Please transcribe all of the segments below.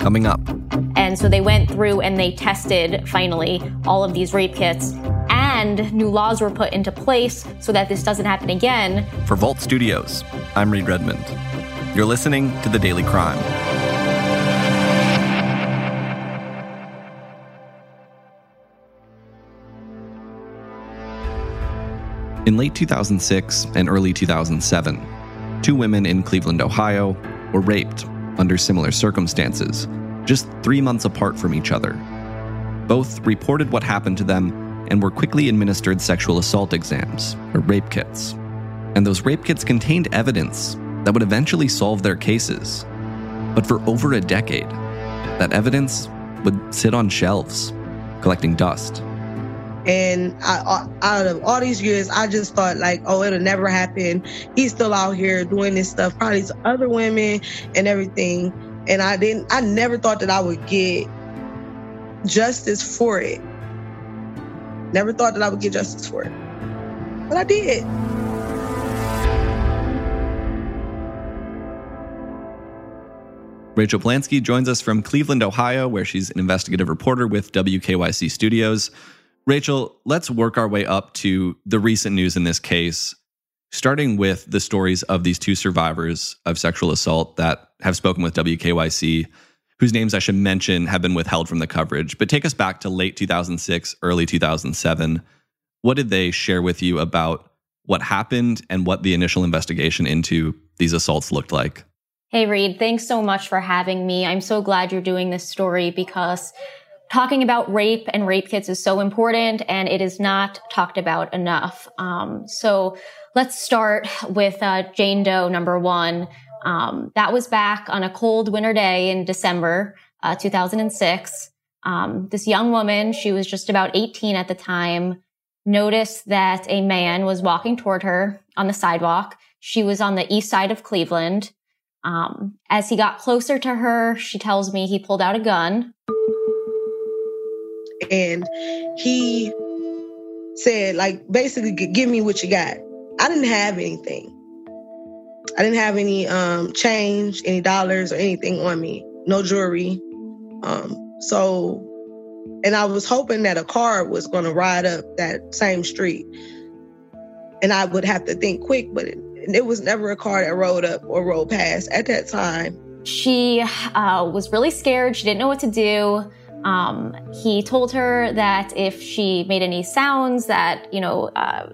coming up. And so they went through and they tested finally all of these rape kits and new laws were put into place so that this doesn't happen again. For Vault Studios, I'm Reed Redmond. You're listening to The Daily Crime. In late 2006 and early 2007, two women in Cleveland, Ohio, were raped under similar circumstances, just three months apart from each other. Both reported what happened to them and were quickly administered sexual assault exams, or rape kits. And those rape kits contained evidence that would eventually solve their cases. But for over a decade, that evidence would sit on shelves, collecting dust. And I, out of all these years, I just thought like, oh, it'll never happen. He's still out here doing this stuff, probably to other women and everything. And I didn't, I never thought that I would get justice for it. Never thought that I would get justice for it. But I did. Rachel Polansky joins us from Cleveland, Ohio, where she's an investigative reporter with WKYC Studios. Rachel, let's work our way up to the recent news in this case, starting with the stories of these two survivors of sexual assault that have spoken with WKYC whose names I should mention have been withheld from the coverage. But take us back to late 2006, early 2007. What did they share with you about what happened and what the initial investigation into these assaults looked like? Hey, Reed, thanks so much for having me. I'm so glad you're doing this story because talking about rape and rape kits is so important and it is not talked about enough. Um, so let's start with uh, Jane Doe, number one. Um, that was back on a cold winter day in December uh, 2006. Um, this young woman, she was just about 18 at the time, noticed that a man was walking toward her on the sidewalk. She was on the east side of Cleveland. Um, as he got closer to her, she tells me he pulled out a gun. And he said, like, basically, give me what you got. I didn't have anything. I didn't have any um, change, any dollars or anything on me, no jewelry. Um, so, and I was hoping that a car was going to ride up that same street. And I would have to think quick, but it, it was never a car that rode up or rode past at that time. She uh, was really scared. She didn't know what to do. Um, he told her that if she made any sounds, that you know uh,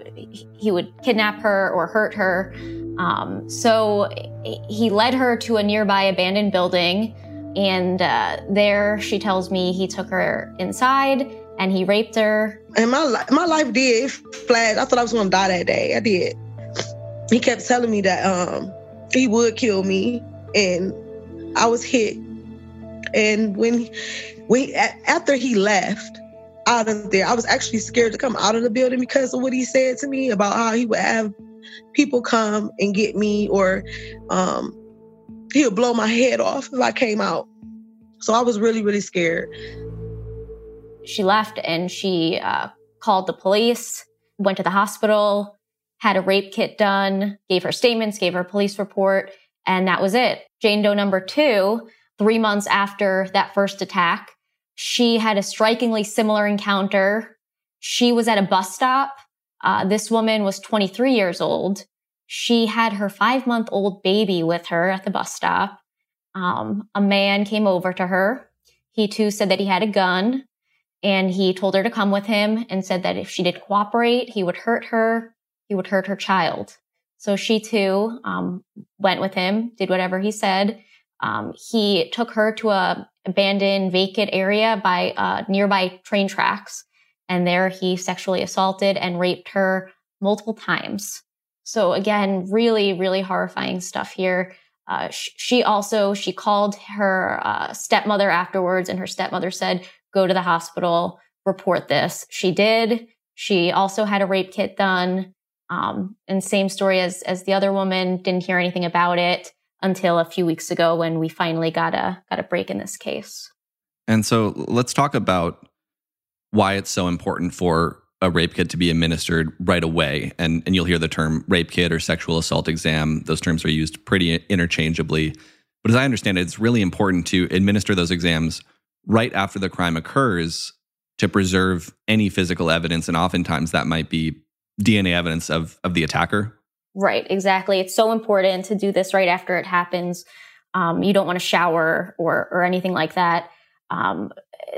he would kidnap her or hurt her. Um, so he led her to a nearby abandoned building, and uh, there she tells me he took her inside and he raped her. And my my life did flash. I thought I was going to die that day. I did. He kept telling me that um, he would kill me, and I was hit. And when we after he left out of there, I was actually scared to come out of the building because of what he said to me about how he would have people come and get me or um, he would blow my head off if I came out. So I was really, really scared. She left and she uh, called the police, went to the hospital, had a rape kit done, gave her statements, gave her police report, and that was it. Jane Doe number two, three months after that first attack, she had a strikingly similar encounter. She was at a bus stop uh, this woman was 23 years old. She had her five month old baby with her at the bus stop. Um, a man came over to her. He too said that he had a gun and he told her to come with him and said that if she did cooperate, he would hurt her. He would hurt her child. So she too um, went with him, did whatever he said. Um, he took her to a abandoned, vacant area by uh, nearby train tracks and there he sexually assaulted and raped her multiple times. So again, really, really horrifying stuff here. Uh, sh- she also she called her uh, stepmother afterwards, and her stepmother said, "Go to the hospital, report this." She did. She also had a rape kit done, um, and same story as as the other woman. Didn't hear anything about it until a few weeks ago when we finally got a got a break in this case. And so let's talk about why it's so important for a rape kit to be administered right away. And, and you'll hear the term rape kit or sexual assault exam. Those terms are used pretty interchangeably. But as I understand it, it's really important to administer those exams right after the crime occurs to preserve any physical evidence. And oftentimes that might be DNA evidence of, of the attacker. Right, exactly. It's so important to do this right after it happens. Um, you don't want to shower or, or anything like that. Um,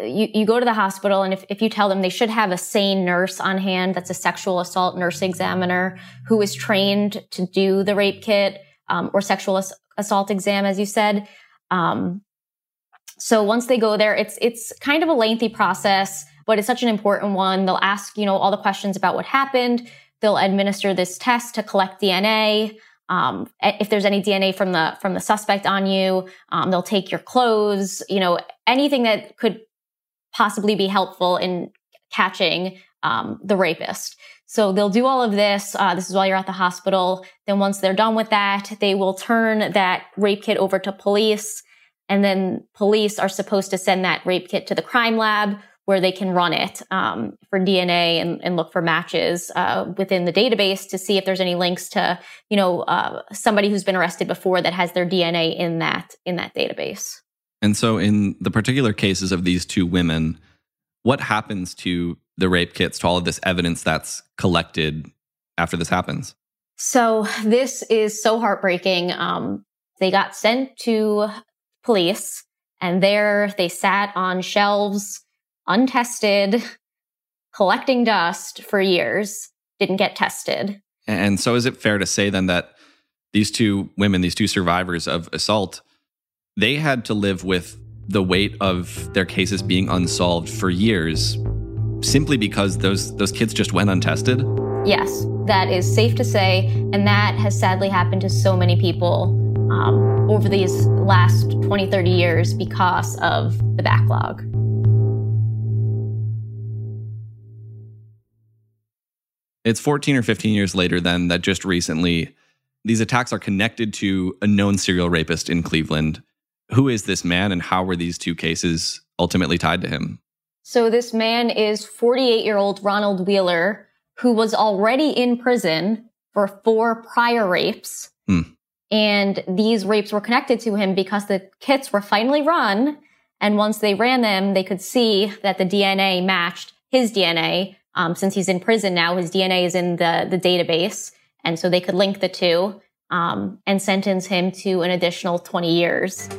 you, you go to the hospital and if, if you tell them they should have a sane nurse on hand that's a sexual assault nurse examiner who is trained to do the rape kit um, or sexual ass- assault exam as you said um, so once they go there it's it's kind of a lengthy process but it's such an important one they'll ask you know all the questions about what happened they'll administer this test to collect dna um, if there's any DNA from the from the suspect on you, um, they'll take your clothes. You know, anything that could possibly be helpful in catching um, the rapist. So they'll do all of this. Uh, this is while you're at the hospital. Then once they're done with that, they will turn that rape kit over to police. And then police are supposed to send that rape kit to the crime lab where they can run it um, for DNA and, and, look for matches uh, within the database to see if there's any links to, you know, uh, somebody who's been arrested before that has their DNA in that in that database. And so, in the particular cases of these two women, what happens to the rape kits, to all of this evidence that's collected after this happens? So, this is so heartbreaking. Um, they got sent to police, and there they sat on shelves, untested, collecting dust for years, didn't get tested. And so, is it fair to say then that these two women, these two survivors of assault, they had to live with the weight of their cases being unsolved for years simply because those those kids just went untested? Yes, that is safe to say, and that has sadly happened to so many people um, over these last 20, 30 years because of the backlog. It's 14 or 15 years later, then, that just recently these attacks are connected to a known serial rapist in Cleveland who is this man and how were these two cases ultimately tied to him? So, this man is 48 year old Ronald Wheeler, who was already in prison for four prior rapes. Hmm. And these rapes were connected to him because the kits were finally run. And once they ran them, they could see that the DNA matched his DNA. Um, since he's in prison now, his DNA is in the, the database. And so they could link the two um, and sentence him to an additional 20 years.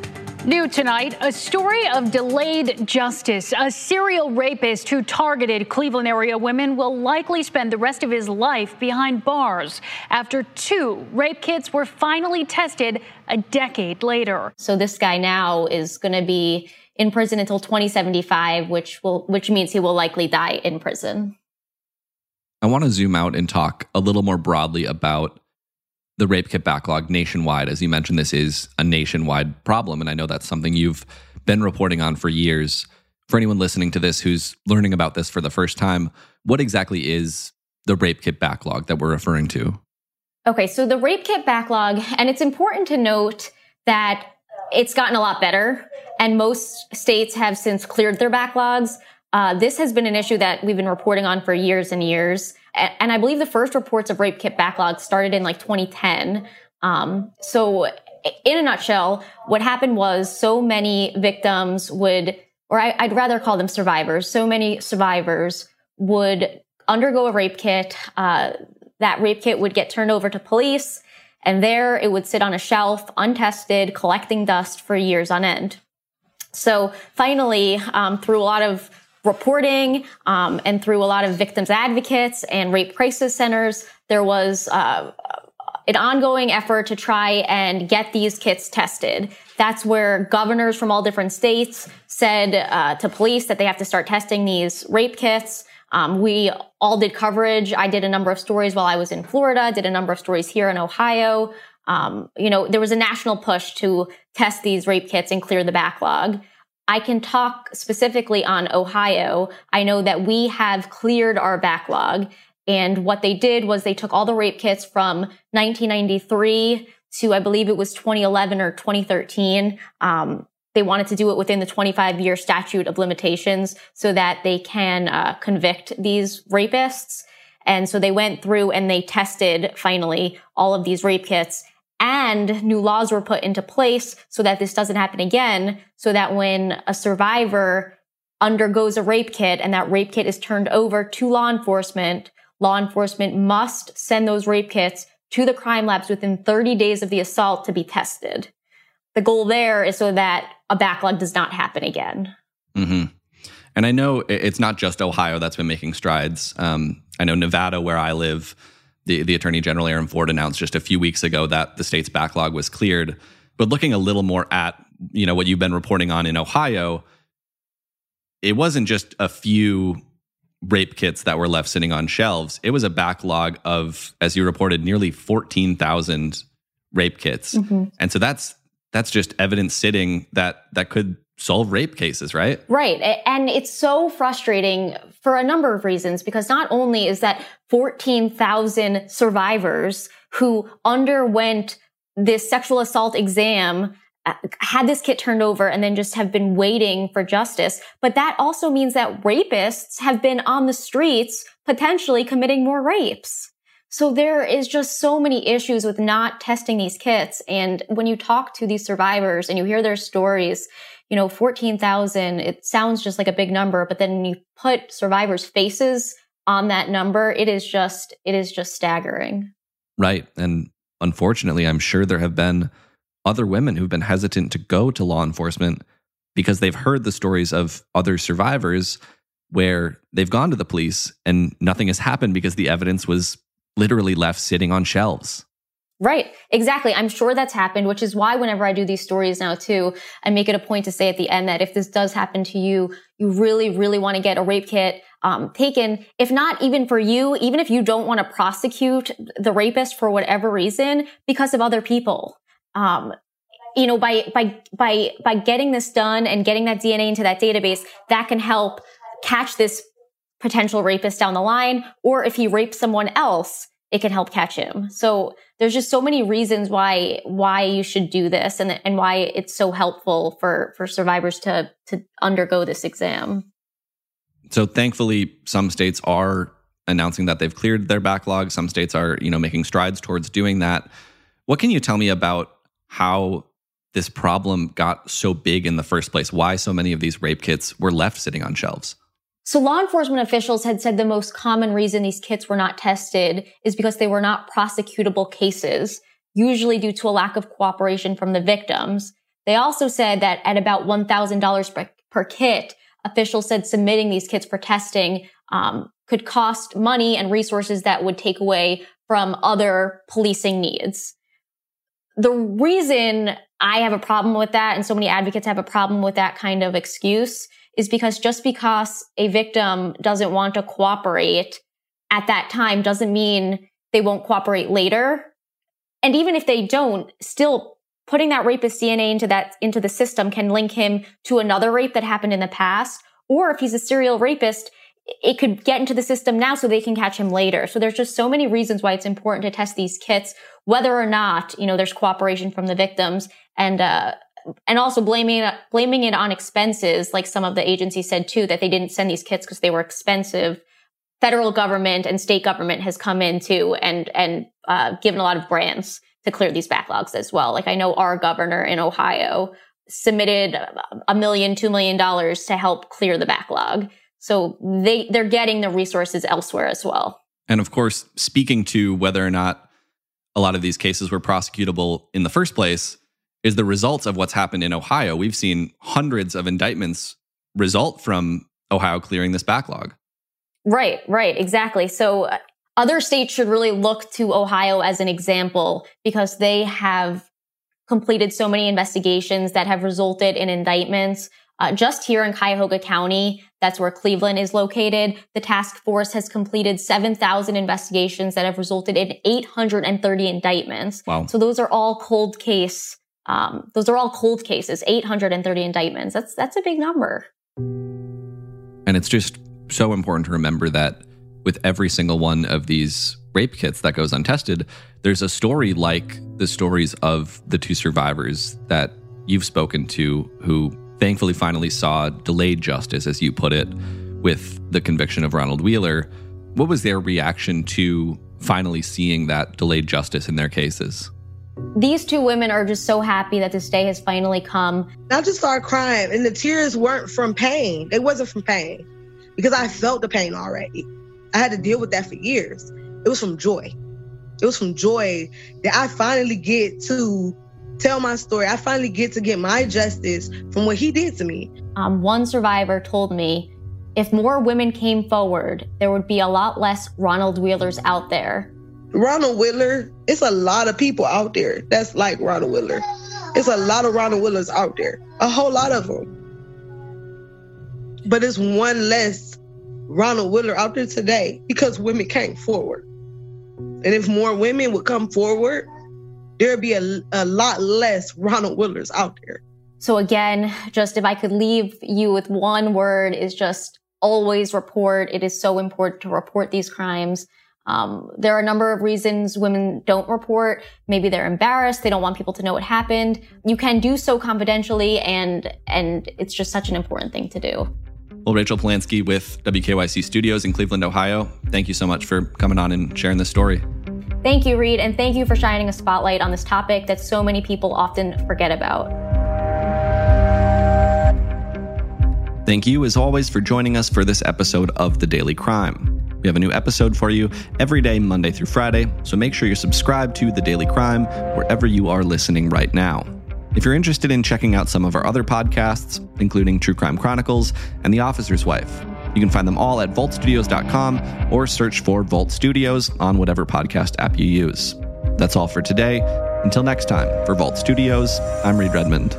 New tonight, a story of delayed justice. A serial rapist who targeted Cleveland area women will likely spend the rest of his life behind bars after two rape kits were finally tested a decade later. So this guy now is going to be in prison until 2075, which will which means he will likely die in prison. I want to zoom out and talk a little more broadly about the rape kit backlog nationwide. As you mentioned, this is a nationwide problem. And I know that's something you've been reporting on for years. For anyone listening to this who's learning about this for the first time, what exactly is the rape kit backlog that we're referring to? Okay, so the rape kit backlog, and it's important to note that it's gotten a lot better, and most states have since cleared their backlogs. Uh, this has been an issue that we've been reporting on for years and years. And I believe the first reports of rape kit backlog started in like 2010. Um, so in a nutshell, what happened was so many victims would, or I, would rather call them survivors, so many survivors would undergo a rape kit. Uh, that rape kit would get turned over to police and there it would sit on a shelf untested, collecting dust for years on end. So finally, um, through a lot of reporting um, and through a lot of victims advocates and rape crisis centers, there was uh, an ongoing effort to try and get these kits tested. That's where governors from all different states said uh, to police that they have to start testing these rape kits. Um, we all did coverage. I did a number of stories while I was in Florida, did a number of stories here in Ohio. Um, you know, there was a national push to test these rape kits and clear the backlog. I can talk specifically on Ohio. I know that we have cleared our backlog. And what they did was they took all the rape kits from 1993 to, I believe it was 2011 or 2013. Um, they wanted to do it within the 25 year statute of limitations so that they can uh, convict these rapists. And so they went through and they tested finally all of these rape kits and new laws were put into place so that this doesn't happen again. So that when a survivor undergoes a rape kit and that rape kit is turned over to law enforcement, law enforcement must send those rape kits to the crime labs within 30 days of the assault to be tested. The goal there is so that a backlog does not happen again. Mm-hmm. And I know it's not just Ohio that's been making strides. Um, I know Nevada, where I live, the, the Attorney General Aaron Ford announced just a few weeks ago that the state's backlog was cleared. But looking a little more at you know what you've been reporting on in Ohio, it wasn't just a few rape kits that were left sitting on shelves. It was a backlog of, as you reported, nearly fourteen thousand rape kits, mm-hmm. and so that's that's just evidence sitting that that could solve rape cases, right? Right. And it's so frustrating for a number of reasons because not only is that 14,000 survivors who underwent this sexual assault exam uh, had this kit turned over and then just have been waiting for justice. But that also means that rapists have been on the streets potentially committing more rapes. So there is just so many issues with not testing these kits. And when you talk to these survivors and you hear their stories, you know, 14,000, it sounds just like a big number, but then you put survivors' faces on that number, it is just, it is just staggering. Right. And unfortunately, I'm sure there have been other women who've been hesitant to go to law enforcement because they've heard the stories of other survivors where they've gone to the police and nothing has happened because the evidence was literally left sitting on shelves. Right. Exactly. I'm sure that's happened, which is why whenever I do these stories now too, I make it a point to say at the end that if this does happen to you, you really, really want to get a rape kit um, taken. If not even for you, even if you don't want to prosecute the rapist for whatever reason, because of other people. Um, you know, by by by by getting this done and getting that DNA into that database, that can help catch this potential rapist down the line. Or if he rapes someone else, it can help catch him. So there's just so many reasons why why you should do this and and why it's so helpful for for survivors to to undergo this exam. So thankfully some states are announcing that they've cleared their backlog. Some states are, you know, making strides towards doing that. What can you tell me about how this problem got so big in the first place? Why so many of these rape kits were left sitting on shelves? So law enforcement officials had said the most common reason these kits were not tested is because they were not prosecutable cases, usually due to a lack of cooperation from the victims. They also said that at about $1,000 per, per kit, officials said submitting these kits for testing um, could cost money and resources that would take away from other policing needs. The reason I have a problem with that and so many advocates have a problem with that kind of excuse is because just because a victim doesn't want to cooperate at that time doesn't mean they won't cooperate later. And even if they don't, still putting that rapist DNA into that, into the system can link him to another rape that happened in the past. Or if he's a serial rapist, it could get into the system now so they can catch him later. So there's just so many reasons why it's important to test these kits, whether or not, you know, there's cooperation from the victims. And, uh, and also blaming blaming it on expenses, like some of the agencies said too, that they didn't send these kits because they were expensive. Federal government and state government has come in too and and uh, given a lot of grants to clear these backlogs as well. Like I know our governor in Ohio submitted a million, two million dollars to help clear the backlog. So they they're getting the resources elsewhere as well. And of course, speaking to whether or not a lot of these cases were prosecutable in the first place, is the result of what's happened in Ohio. We've seen hundreds of indictments result from Ohio clearing this backlog. Right, right, exactly. So uh, other states should really look to Ohio as an example because they have completed so many investigations that have resulted in indictments. Uh, just here in Cuyahoga County, that's where Cleveland is located. The task force has completed 7,000 investigations that have resulted in 830 indictments. Wow. So those are all cold case um, those are all cold cases, 830 indictments. That's that's a big number. And it's just so important to remember that with every single one of these rape kits that goes untested, there's a story like the stories of the two survivors that you've spoken to who thankfully finally saw delayed justice, as you put it, with the conviction of Ronald Wheeler. What was their reaction to finally seeing that delayed justice in their cases? These two women are just so happy that this day has finally come. I just started crying, and the tears weren't from pain. They wasn't from pain because I felt the pain already. I had to deal with that for years. It was from joy. It was from joy that I finally get to tell my story. I finally get to get my justice from what he did to me. Um, one survivor told me if more women came forward, there would be a lot less Ronald Wheelers out there Ronald Wheeler, it's a lot of people out there that's like Ronald Wheeler. It's a lot of Ronald Willers out there, a whole lot of them. But it's one less Ronald Wheeler out there today because women came forward. And if more women would come forward, there'd be a, a lot less Ronald Willers out there. So again, just if I could leave you with one word is just always report. It is so important to report these crimes. Um, there are a number of reasons women don't report. Maybe they're embarrassed. They don't want people to know what happened. You can do so confidentially and, and it's just such an important thing to do. Well, Rachel Polansky with WKYC Studios in Cleveland, Ohio, thank you so much for coming on and sharing this story. Thank you, Reed, and thank you for shining a spotlight on this topic that so many people often forget about. Thank you, as always, for joining us for this episode of The Daily Crime. We have a new episode for you every day, Monday through Friday, so make sure you're subscribed to The Daily Crime wherever you are listening right now. If you're interested in checking out some of our other podcasts, including True Crime Chronicles and The Officer's Wife, you can find them all at vaultstudios.com or search for Vault Studios on whatever podcast app you use. That's all for today. Until next time, for Vault Studios, I'm Reed Redmond.